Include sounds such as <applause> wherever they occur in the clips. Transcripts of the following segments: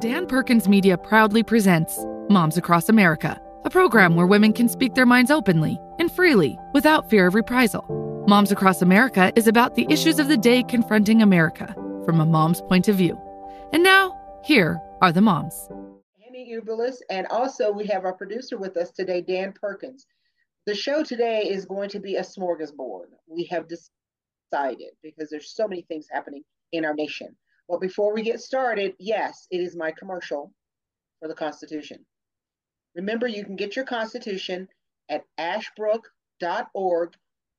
Dan Perkins Media proudly presents Moms Across America, a program where women can speak their minds openly and freely without fear of reprisal. Moms Across America is about the issues of the day confronting America from a mom's point of view. And now, here are the moms. Annie Ubelis, and also we have our producer with us today, Dan Perkins. The show today is going to be a smorgasbord. We have decided because there's so many things happening in our nation. But before we get started, yes, it is my commercial for the Constitution. Remember, you can get your Constitution at ashbrook.org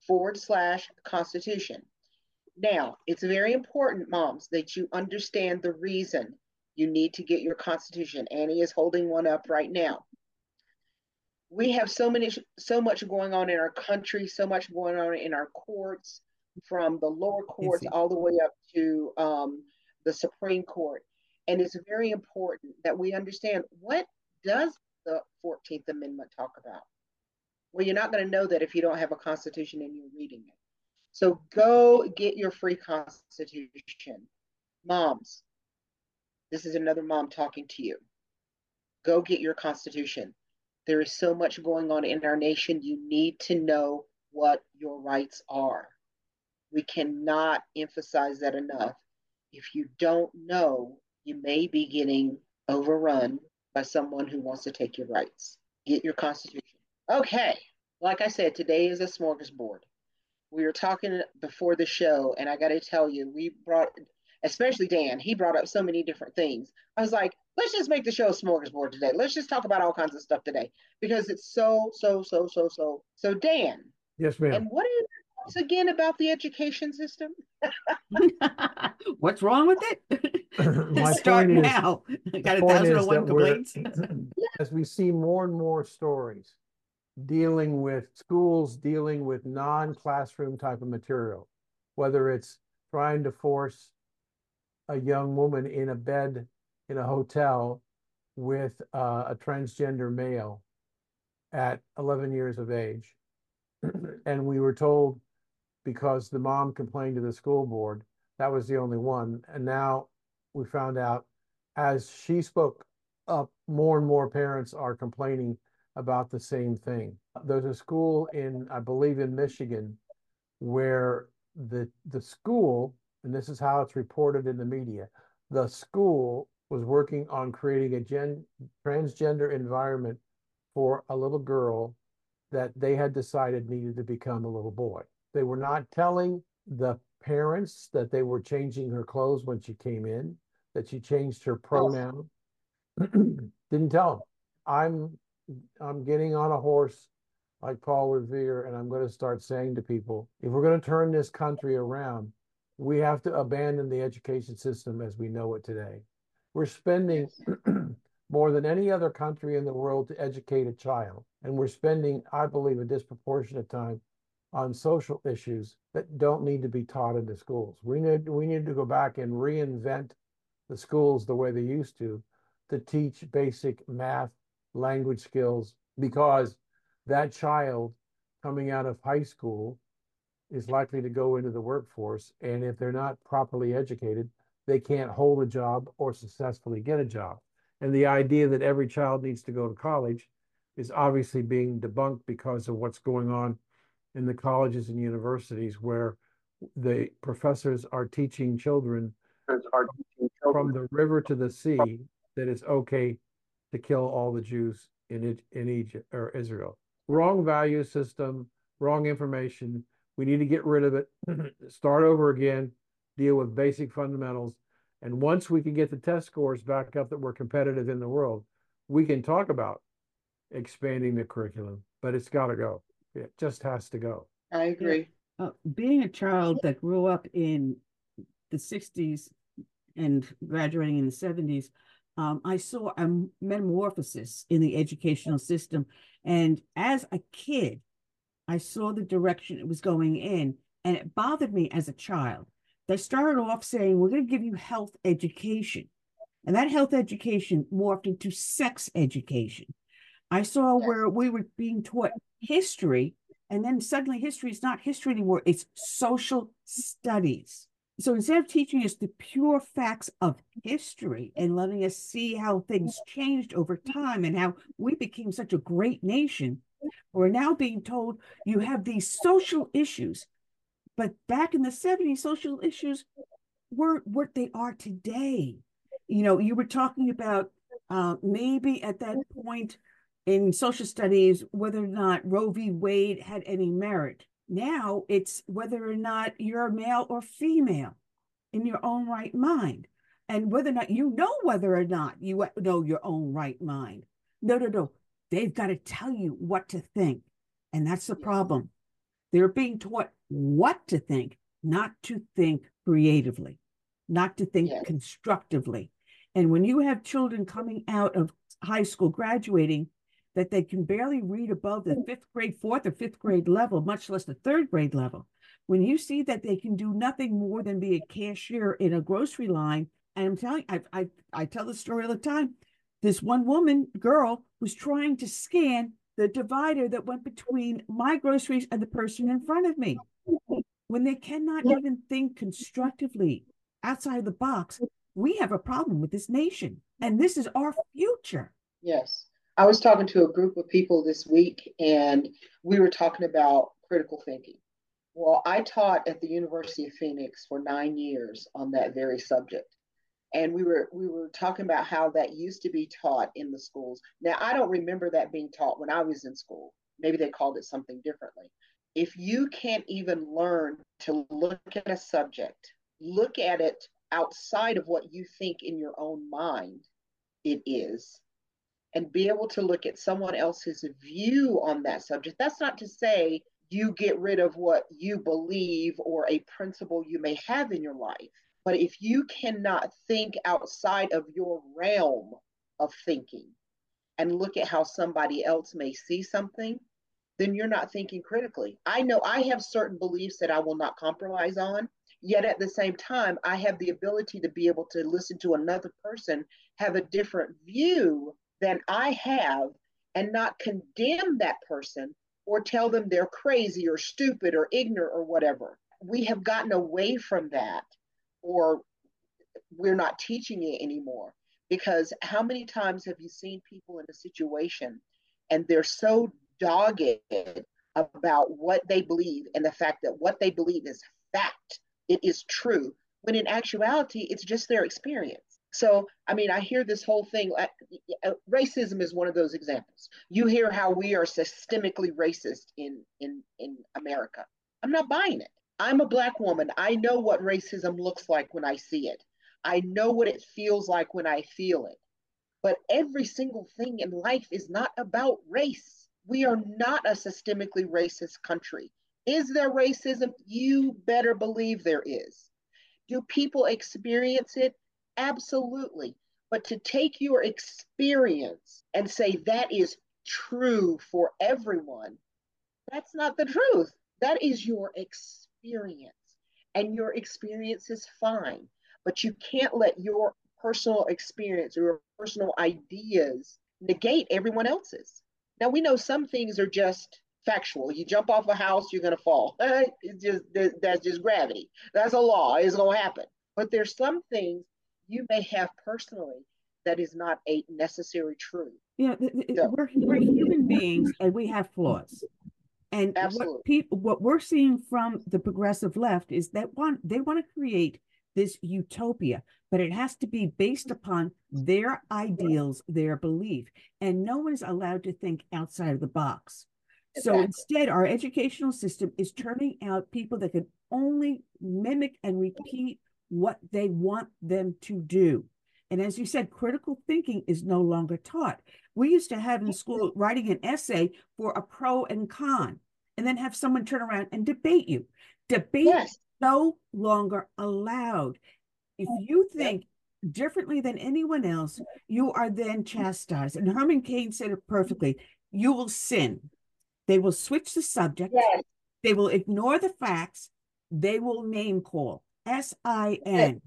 forward slash Constitution. Now, it's very important, moms, that you understand the reason you need to get your Constitution. Annie is holding one up right now. We have so many, so much going on in our country, so much going on in our courts, from the lower courts all the way up to um, the Supreme Court. And it's very important that we understand what does the 14th Amendment talk about? Well, you're not going to know that if you don't have a constitution and you're reading it. So go get your free constitution. Moms, this is another mom talking to you. Go get your constitution. There is so much going on in our nation. You need to know what your rights are. We cannot emphasize that enough if you don't know, you may be getting overrun by someone who wants to take your rights. Get your constitution. Okay, like I said, today is a smorgasbord. We were talking before the show, and I got to tell you, we brought, especially Dan, he brought up so many different things. I was like, let's just make the show a smorgasbord today. Let's just talk about all kinds of stuff today because it's so, so, so, so, so. So, Dan. Yes, ma'am. And what is once again about the education system? <laughs> <laughs> What's wrong with it? <laughs> my Start point now. is, Got a point thousand is one that complaints. <clears throat> as we see more and more stories dealing with schools dealing with non-classroom type of material, whether it's trying to force a young woman in a bed in a hotel with uh, a transgender male at 11 years of age. <clears throat> and we were told because the mom complained to the school board, that was the only one. And now we found out as she spoke up, more and more parents are complaining about the same thing. There's a school in, I believe in Michigan, where the the school, and this is how it's reported in the media, the school was working on creating a gen, transgender environment for a little girl that they had decided needed to become a little boy. They were not telling the parents that they were changing her clothes when she came in, that she changed her pronoun. <clears throat> Didn't tell them. I'm I'm getting on a horse like Paul Revere, and I'm going to start saying to people, if we're going to turn this country around, we have to abandon the education system as we know it today. We're spending <clears throat> more than any other country in the world to educate a child, and we're spending, I believe, a disproportionate time on social issues that don't need to be taught in the schools. We need we need to go back and reinvent the schools the way they used to to teach basic math, language skills because that child coming out of high school is likely to go into the workforce and if they're not properly educated, they can't hold a job or successfully get a job. And the idea that every child needs to go to college is obviously being debunked because of what's going on in the colleges and universities where the professors are teaching children from the river to the sea that it's okay to kill all the Jews in in Egypt or Israel. Wrong value system, wrong information. We need to get rid of it, <clears throat> start over again, deal with basic fundamentals. And once we can get the test scores back up that we're competitive in the world, we can talk about expanding the curriculum, but it's got to go. It just has to go. I agree. Uh, being a child that grew up in the 60s and graduating in the 70s, um, I saw a metamorphosis in the educational system. And as a kid, I saw the direction it was going in, and it bothered me as a child. They started off saying, We're going to give you health education. And that health education morphed into sex education. I saw where we were being taught history, and then suddenly history is not history anymore, it's social studies. So instead of teaching us the pure facts of history and letting us see how things changed over time and how we became such a great nation, we're now being told you have these social issues. But back in the 70s, social issues weren't what they are today. You know, you were talking about uh, maybe at that point in social studies whether or not Roe v. Wade had any merit. Now it's whether or not you're male or female in your own right mind, and whether or not you know whether or not you know your own right mind. No, no, no. They've got to tell you what to think. And that's the problem. They're being taught what to think, not to think creatively, not to think yes. constructively. And when you have children coming out of high school graduating that they can barely read above the mm. fifth grade, fourth or fifth grade level, much less the third grade level, when you see that they can do nothing more than be a cashier in a grocery line, and I'm telling I, I, I tell the story all the time. This one woman, girl, was trying to scan the divider that went between my groceries and the person in front of me. When they cannot even think constructively outside of the box, we have a problem with this nation. And this is our future. Yes. I was talking to a group of people this week, and we were talking about critical thinking. Well, I taught at the University of Phoenix for nine years on that very subject. And we were we were talking about how that used to be taught in the schools. Now I don't remember that being taught when I was in school. Maybe they called it something differently. If you can't even learn to look at a subject, look at it outside of what you think in your own mind it is, and be able to look at someone else's view on that subject. That's not to say you get rid of what you believe or a principle you may have in your life. But if you cannot think outside of your realm of thinking and look at how somebody else may see something, then you're not thinking critically. I know I have certain beliefs that I will not compromise on, yet at the same time, I have the ability to be able to listen to another person have a different view than I have and not condemn that person or tell them they're crazy or stupid or ignorant or whatever. We have gotten away from that or we're not teaching it anymore. Because how many times have you seen people in a situation and they're so dogged about what they believe and the fact that what they believe is fact, it is true, when in actuality, it's just their experience. So, I mean, I hear this whole thing. Uh, racism is one of those examples. You hear how we are systemically racist in in in America. I'm not buying it. I'm a black woman. I know what racism looks like when I see it. I know what it feels like when I feel it. But every single thing in life is not about race. We are not a systemically racist country. Is there racism? You better believe there is. Do people experience it? Absolutely. But to take your experience and say that is true for everyone, that's not the truth. That is your experience. And your experience is fine. But you can't let your personal experience or your personal ideas negate everyone else's. Now, we know some things are just factual. You jump off a house, you're going to fall. <laughs> It's just that's just gravity. That's a law. It's going to happen. But there's some things you may have personally that is not a necessary truth. Yeah, so. we're, we're human beings and we have flaws. And Absolutely. what people what we're seeing from the progressive left is that one they want to create this utopia, but it has to be based upon their ideals, their belief, and no one is allowed to think outside of the box. Exactly. So instead, our educational system is turning out people that can only mimic and repeat what they want them to do. And as you said, critical thinking is no longer taught. We used to have in school writing an essay for a pro and con, and then have someone turn around and debate you. Debate yes. is no longer allowed. If you think differently than anyone else, you are then chastised. And Herman Cain said it perfectly you will sin. They will switch the subject, yes. they will ignore the facts, they will name call. S I N.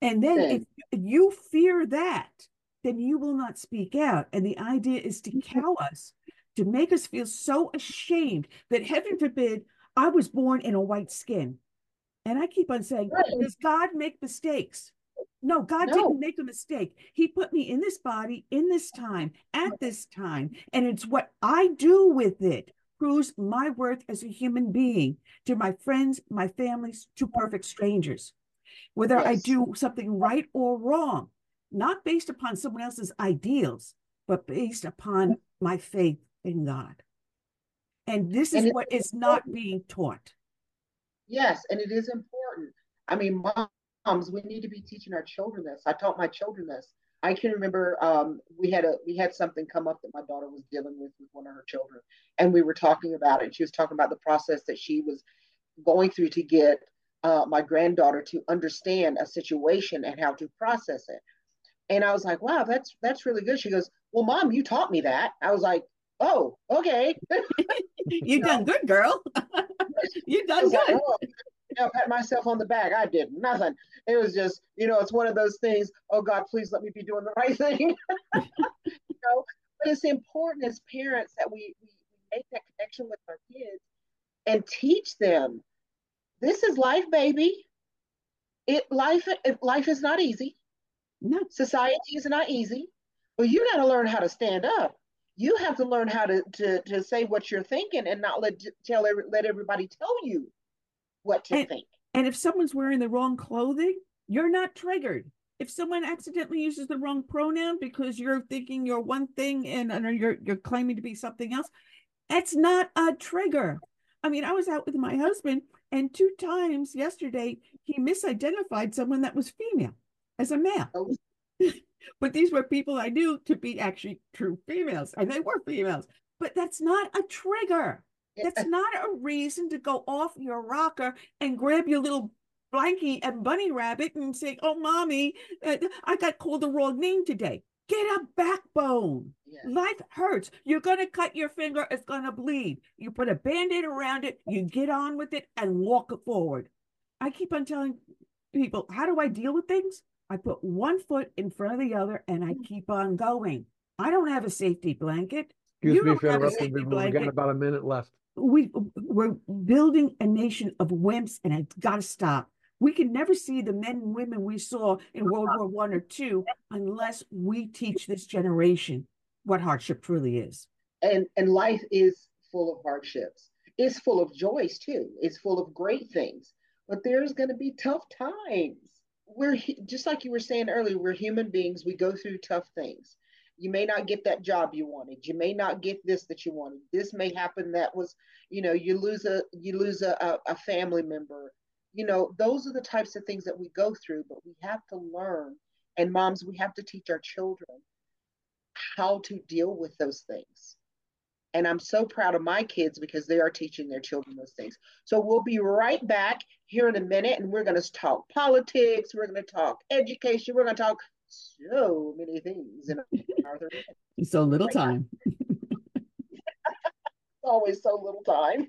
And then if you fear that, then you will not speak out. And the idea is to mm-hmm. cow us, to make us feel so ashamed that heaven forbid I was born in a white skin. And I keep on saying, right. does God make mistakes? No, God no. didn't make a mistake. He put me in this body, in this time, at this time. And it's what I do with it proves my worth as a human being to my friends, my families, to perfect strangers. Whether yes. I do something right or wrong, not based upon someone else's ideals, but based upon my faith in God. And this is and what is not being taught. Yes, and it is important. I mean, moms, we need to be teaching our children this. I taught my children this. I can remember um, we had a we had something come up that my daughter was dealing with with one of her children, and we were talking about it. And She was talking about the process that she was going through to get uh, my granddaughter to understand a situation and how to process it. And I was like, "Wow, that's that's really good." She goes, "Well, mom, you taught me that." I was like, "Oh, okay." <laughs> You've done <laughs> good, girl. <laughs> You've done good. Like, oh, know, pat myself on the back. I did nothing. It was just, you know, it's one of those things. Oh God, please let me be doing the right thing. <laughs> you know, but it's important as parents that we, we make that connection with our kids and teach them. This is life, baby. It life life is not easy. No. Society is not easy. But you got to learn how to stand up. You have to learn how to, to, to say what you're thinking and not let tell every, let everybody tell you what to and, think. And if someone's wearing the wrong clothing, you're not triggered. If someone accidentally uses the wrong pronoun because you're thinking you're one thing and, and you're you're claiming to be something else, it's not a trigger. I mean, I was out with my husband, and two times yesterday he misidentified someone that was female as a male. Oh. <laughs> but these were people I knew to be actually true females, and they were females. But that's not a trigger. That's not a reason to go off your rocker and grab your little blankie and bunny rabbit and say, "Oh, mommy, uh, I got called the wrong name today." Get a backbone. Yeah. Life hurts. You're going to cut your finger, it's going to bleed. You put a band aid around it, you get on with it and walk forward. I keep on telling people, how do I deal with things? I put one foot in front of the other and I keep on going. I don't have a safety blanket. Excuse you me for interrupting. We've got about a minute left we we're building a nation of wimps, and it's got to stop. We can never see the men and women we saw in World War One or two unless we teach this generation what hardship truly is. And and life is full of hardships. It's full of joys too. It's full of great things. But there's going to be tough times. We're just like you were saying earlier. We're human beings. We go through tough things you may not get that job you wanted. You may not get this that you wanted. This may happen that was you know you lose a you lose a, a family member. You know those are the types of things that we go through but we have to learn. And moms we have to teach our children how to deal with those things. And i'm so proud of my kids because they are teaching their children those things. So we'll be right back here in a minute and we're going to talk politics we're going to talk education we're going to talk so many things in our <laughs> so little time. <laughs> Always so little time.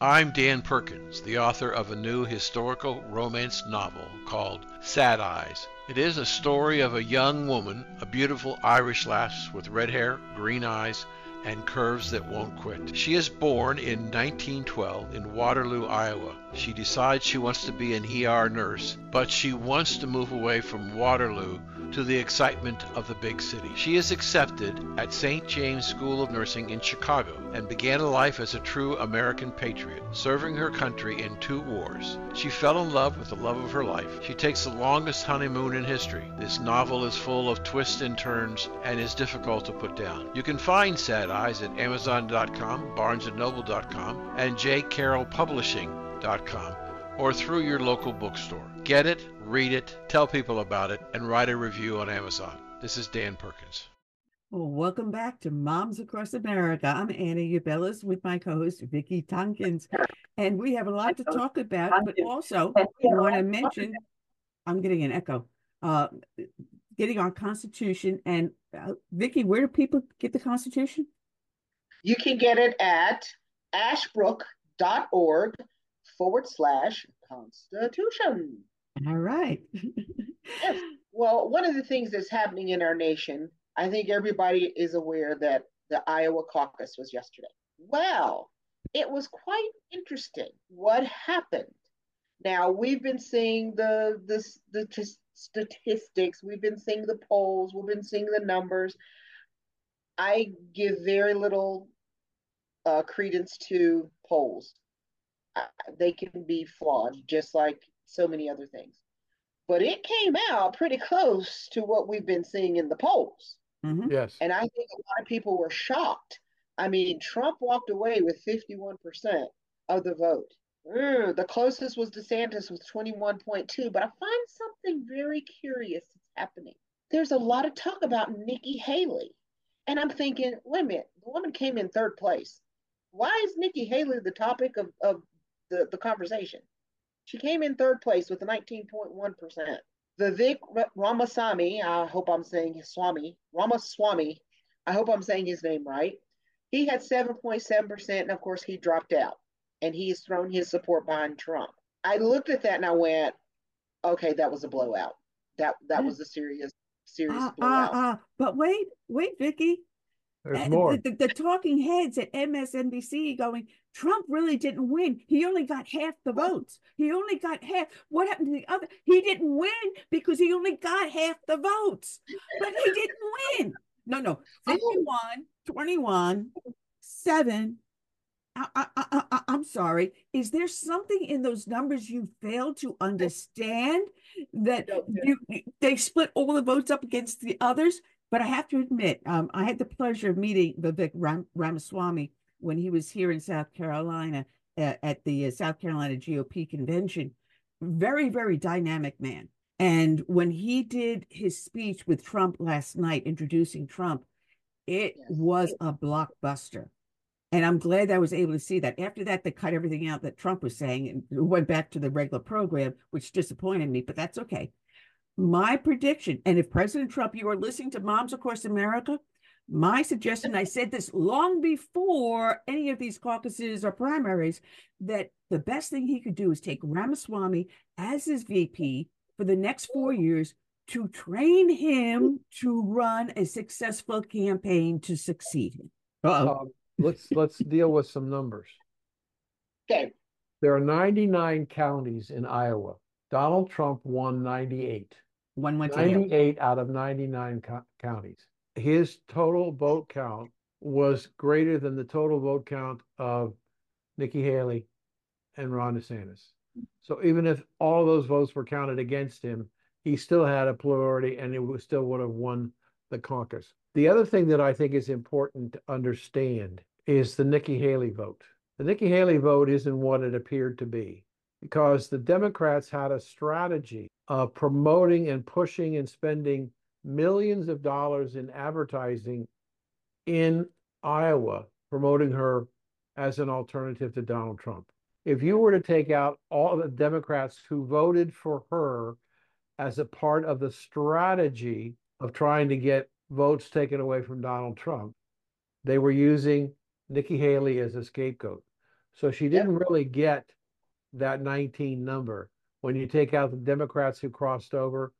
I'm Dan Perkins, the author of a new historical romance novel called Sad Eyes. It is a story of a young woman, a beautiful Irish lass with red hair, green eyes, and curves that won't quit. She is born in 1912 in Waterloo, Iowa. She decides she wants to be an ER nurse, but she wants to move away from Waterloo to the excitement of the big city. She is accepted at St. James School of Nursing in Chicago and began a life as a true American patriot, serving her country in two wars. She fell in love with the love of her life. She takes the longest honeymoon in history. This novel is full of twists and turns and is difficult to put down. You can find Sad Eyes at Amazon.com, BarnesandNoble.com, and JCarrollPublishing.com or through your local bookstore. Get it, read it, tell people about it, and write a review on Amazon. This is Dan Perkins. Well, welcome back to Moms Across America. I'm Anna Ubelis with my co-host Vicki Tompkins, and we have a lot to talk about. But also, I want to mention, I'm getting an echo. Uh, getting our Constitution and uh, Vicki, where do people get the Constitution? You can get it at ashbrook.org forward slash Constitution. All right. yes. Well, one of the things that's happening in our nation, I think everybody is aware that the Iowa caucus was yesterday. Well, it was quite interesting what happened. Now we've been seeing the the the statistics, we've been seeing the polls, we've been seeing the numbers. I give very little uh, credence to polls. Uh, they can be flawed, just like so many other things. But it came out pretty close to what we've been seeing in the polls. Mm-hmm. Yes. And I think a lot of people were shocked. I mean, Trump walked away with 51% of the vote. Mm, the closest was DeSantis with 21.2. But I find something very curious that's happening. There's a lot of talk about Nikki Haley. And I'm thinking, wait a minute, the woman came in third place. Why is Nikki Haley the topic of, of the, the conversation? She came in third place with 19.1%. Vivek Ramaswamy, I hope I'm saying his Swami, Ramaswamy, I hope I'm saying his name right. He had 7.7%, and of course, he dropped out and he's thrown his support behind Trump. I looked at that and I went, okay, that was a blowout. That that was a serious, serious uh, blowout. Uh, uh, but wait, wait, Vicki. There's uh, more. The, the, the, talking heads at MSNBC going, Trump really didn't win. He only got half the votes. He only got half. What happened to the other? He didn't win because he only got half the votes. But he didn't win. No, no. 51, 21, 7, I, I, I, I'm sorry. Is there something in those numbers you fail to understand that you, they split all the votes up against the others? But I have to admit, um, I had the pleasure of meeting Vivek Ram- Ramaswamy when he was here in South Carolina uh, at the uh, South Carolina GOP convention. Very, very dynamic man. And when he did his speech with Trump last night, introducing Trump, it yes. was a blockbuster. And I'm glad I was able to see that. After that, they cut everything out that Trump was saying and went back to the regular program, which disappointed me, but that's okay. My prediction, and if President Trump, you are listening to Moms Across America, my suggestion, I said this long before any of these caucuses or primaries, that the best thing he could do is take Ramaswamy as his VP for the next four years to train him to run a successful campaign to succeed. Um, let's let's deal with some numbers. Okay. There are 99 counties in Iowa. Donald Trump won 98. One went 98 out of 99 co- counties. His total vote count was greater than the total vote count of Nikki Haley and Ron DeSantis. So even if all those votes were counted against him, he still had a plurality and he still would have won the caucus. The other thing that I think is important to understand is the Nikki Haley vote. The Nikki Haley vote isn't what it appeared to be because the Democrats had a strategy of promoting and pushing and spending millions of dollars in advertising in Iowa, promoting her as an alternative to Donald Trump. If you were to take out all the Democrats who voted for her as a part of the strategy of trying to get votes taken away from Donald Trump, they were using Nikki Haley as a scapegoat. So she didn't yep. really get that 19 number when you take out the Democrats who crossed over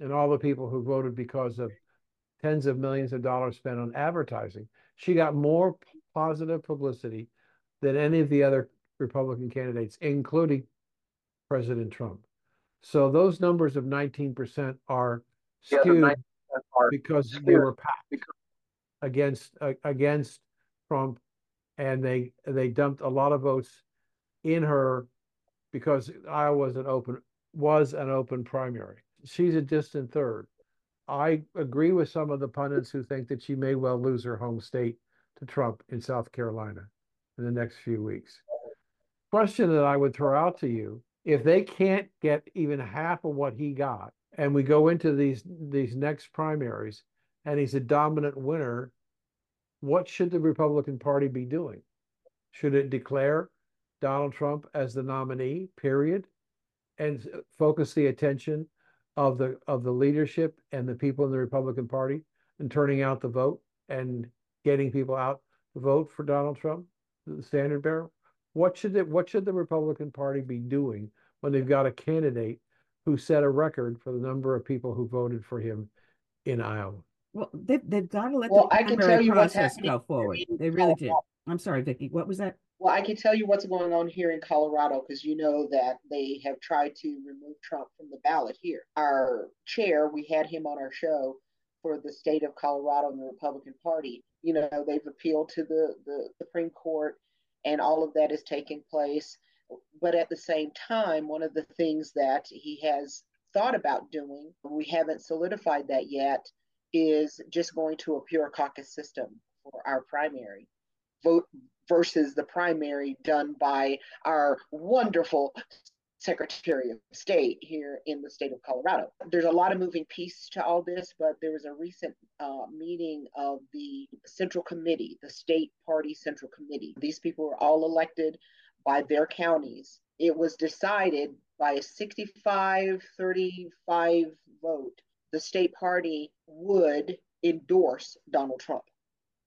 and all the people who voted because of tens of millions of dollars spent on advertising. She got more positive publicity than any of the other Republican candidates, including President Trump. So those numbers of 19% are skewed yeah, because skewed. they were packed against uh, against Trump and they they dumped a lot of votes in her because Iowa was an open was an open primary. She's a distant third. I agree with some of the pundits who think that she may well lose her home state to Trump in South Carolina in the next few weeks. Question that I would throw out to you: If they can't get even half of what he got, and we go into these these next primaries, and he's a dominant winner, what should the Republican Party be doing? Should it declare Donald Trump as the nominee, period, and focus the attention of the of the leadership and the people in the Republican Party and turning out the vote and getting people out to vote for Donald Trump, the standard bearer? What should it what should the Republican Party be doing when they've got a candidate who set a record for the number of people who voted for him in Iowa? Well, they, they've got to let well, the I can tell you process go forward. They really did. I'm sorry, Vicki. What was that? Well, I can tell you what's going on here in Colorado because you know that they have tried to remove Trump from the ballot here. Our chair, we had him on our show for the state of Colorado and the Republican Party. You know, they've appealed to the, the Supreme Court and all of that is taking place. But at the same time, one of the things that he has thought about doing, we haven't solidified that yet, is just going to a pure caucus system for our primary vote versus the primary done by our wonderful Secretary of State here in the state of Colorado. There's a lot of moving pieces to all this, but there was a recent uh, meeting of the Central Committee, the State Party Central Committee. These people were all elected by their counties. It was decided by a 65 35 vote. The state party would endorse Donald Trump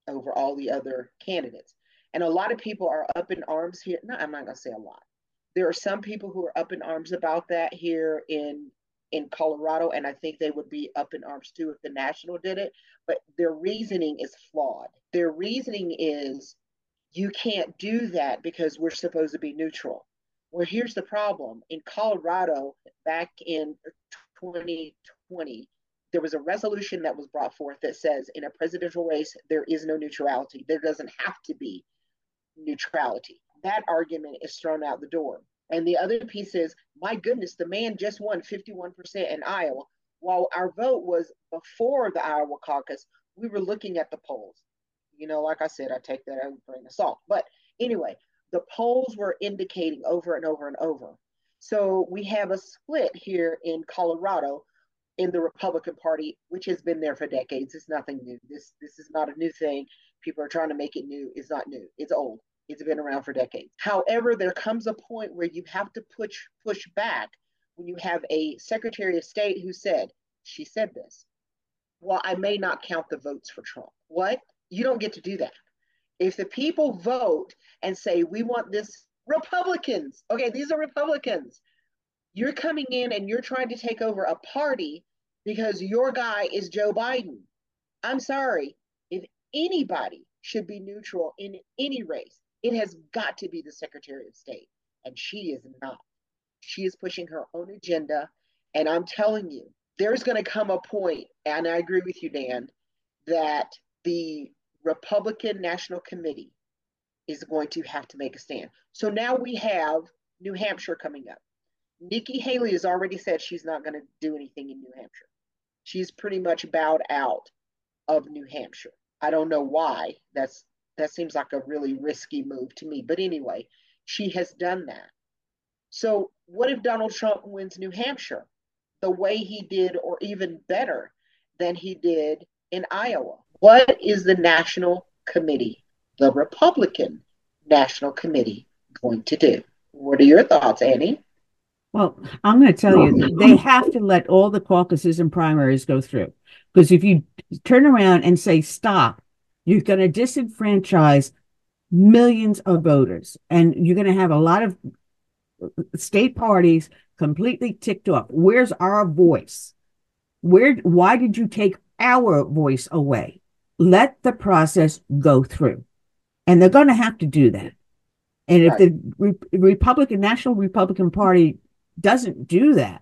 over all the other candidates. And a lot of people are up in arms here. No, I'm not going to say a lot. There are some people who are up in arms about that here in in Colorado, and I think they would be up in arms too if the national did it. But their reasoning is flawed. Their reasoning is you can't do that because we're supposed to be neutral. Well, here's the problem. In Colorado, back in 2020, there was a resolution that was brought forth that says in a presidential race, there is no neutrality. There doesn't have to be neutrality. That argument is thrown out the door. And the other piece is, my goodness, the man just won 51% in Iowa. While our vote was before the Iowa caucus, we were looking at the polls. You know, like I said, I take that as a grain of salt. But anyway, the polls were indicating over and over and over. So we have a split here in Colorado in the Republican Party, which has been there for decades. It's nothing new. This this is not a new thing. People are trying to make it new. It's not new. It's old. It's been around for decades. However, there comes a point where you have to push push back when you have a Secretary of State who said, she said this. Well, I may not count the votes for Trump. What? You don't get to do that. If the people vote and say, we want this, Republicans, okay, these are Republicans. You're coming in and you're trying to take over a party because your guy is Joe Biden. I'm sorry. If anybody should be neutral in any race, it has got to be the Secretary of State. And she is not. She is pushing her own agenda. And I'm telling you, there's going to come a point, and I agree with you, Dan, that the Republican National Committee is going to have to make a stand. So now we have New Hampshire coming up. Nikki Haley has already said she's not going to do anything in New Hampshire. She's pretty much bowed out of New Hampshire. I don't know why. That's that seems like a really risky move to me. But anyway, she has done that. So what if Donald Trump wins New Hampshire the way he did, or even better than he did in Iowa? What is the National Committee, the Republican National Committee, going to do? What are your thoughts, Annie? Well, I'm going to tell you, they <laughs> have to let all the caucuses and primaries go through. Because if you turn around and say stop, you're going to disenfranchise millions of voters. And you're going to have a lot of state parties completely ticked off. Where's our voice? Where why did you take our voice away? let the process go through. And they're going to have to do that. And if right. the Re- Republican National Republican Party doesn't do that,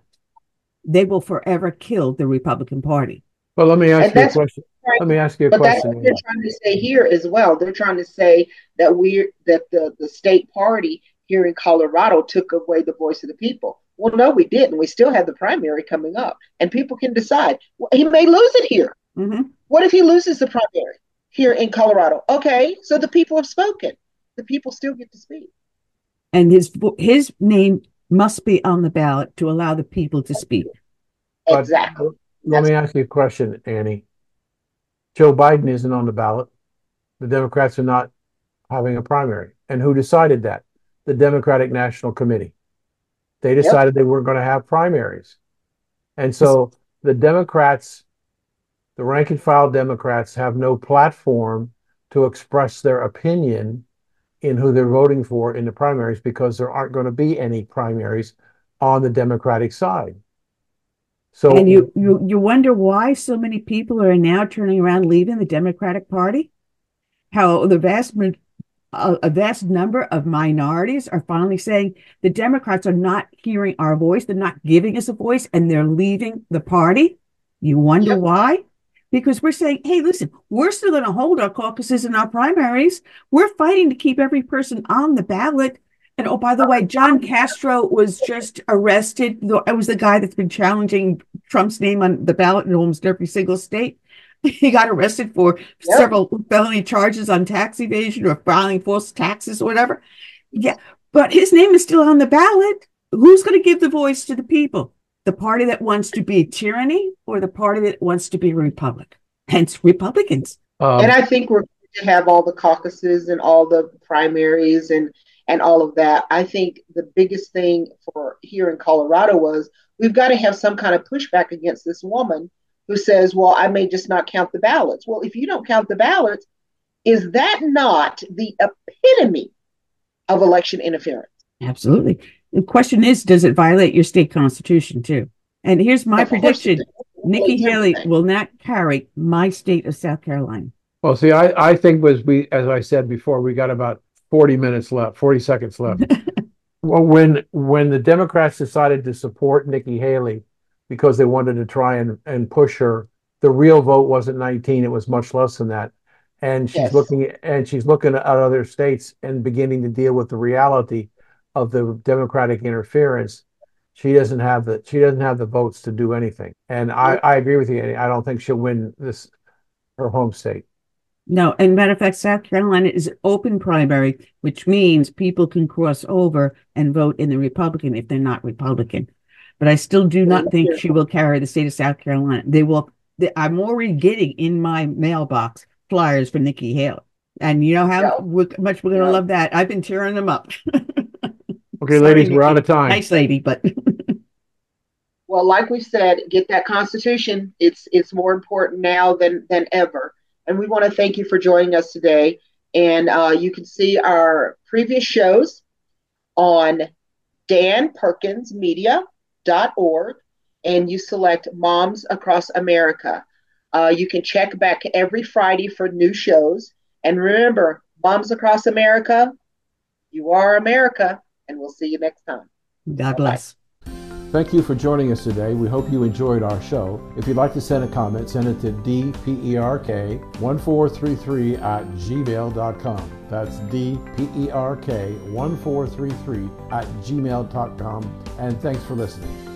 they will forever kill the Republican Party. Well, let me ask and you a question. Right. Let me ask you a but question. That's what they're trying to say here as well. They're trying to say that we that the, the state party here in Colorado took away the voice of the people. Well, no, we didn't. We still have the primary coming up, and people can decide. Well, he may lose it here. Mm-hmm. What if he loses the primary here in Colorado? Okay, so the people have spoken. The people still get to speak. And his his name must be on the ballot to allow the people to speak. Exactly. But let me ask you a question, Annie. Joe Biden isn't on the ballot. The Democrats are not having a primary. And who decided that? The Democratic National Committee. They decided yep. they weren't going to have primaries. And so the Democrats the rank and file Democrats have no platform to express their opinion in who they're voting for in the primaries because there aren't going to be any primaries on the Democratic side. So and you, you you wonder why so many people are now turning around leaving the Democratic Party? How the vast a, a, vast number of minorities are finally saying the Democrats are not hearing our voice. They're not giving us a voice and they're leaving the party. You wonder yep. why? Because we're saying, hey, listen, we're still going to hold our caucuses and our primaries. We're fighting to keep every person on the ballot. And oh, by the way, John Castro was just arrested. I was the guy that's been challenging Trump's name on the ballot in almost every single state. <laughs> He got arrested for yep. several felony charges on tax evasion or filing false taxes or whatever. Yeah, but his name is still on the ballot. Who's going to give the voice to the people? The party that wants to be tyranny or the party that wants to be republic? Hence, Republicans. Um, and I think we're going to have all the caucuses and all the primaries and and all of that. I think the biggest thing for here in Colorado was we've got to have some kind of pushback against this woman who says, well, I may just not count the ballots. Well, if you don't count the ballots, is that not the epitome of election interference? Absolutely. The question is, does it violate your state constitution too? And here's my of prediction Nikki Haley will not carry my state of South Carolina. Well, see, I, I think was we, as I said before, we got about 40 minutes left, 40 seconds left. <laughs> well, when when the Democrats decided to support Nikki Haley, because they wanted to try and, and push her. The real vote wasn't 19, it was much less than that. And she's yes. looking and she's looking at other states and beginning to deal with the reality of the Democratic interference. She doesn't have the she doesn't have the votes to do anything. And I, I agree with you. I don't think she'll win this her home state. No, and matter of fact, South Carolina is open primary, which means people can cross over and vote in the Republican if they're not Republican but I still do not think she will carry the state of South Carolina. They will. They, I'm already getting in my mailbox flyers for Nikki Haley, and you know how much we're going to love that. I've been tearing them up. <laughs> okay, Sorry, ladies, we're out of time. Thanks, lady, but. <laughs> well, like we said, get that Constitution. It's it's more important now than than ever. And we want to thank you for joining us today. And uh, you can see our previous shows on Dan Perkins org and you select Moms Across America. Uh, you can check back every Friday for new shows. And remember, Moms Across America, you are America, and we'll see you next time. God bless. Thank you for joining us today. We hope you enjoyed our show. If you'd like to send a comment, send it to dperk1433 at gmail.com. That's dperk1433 at gmail.com. And thanks for listening.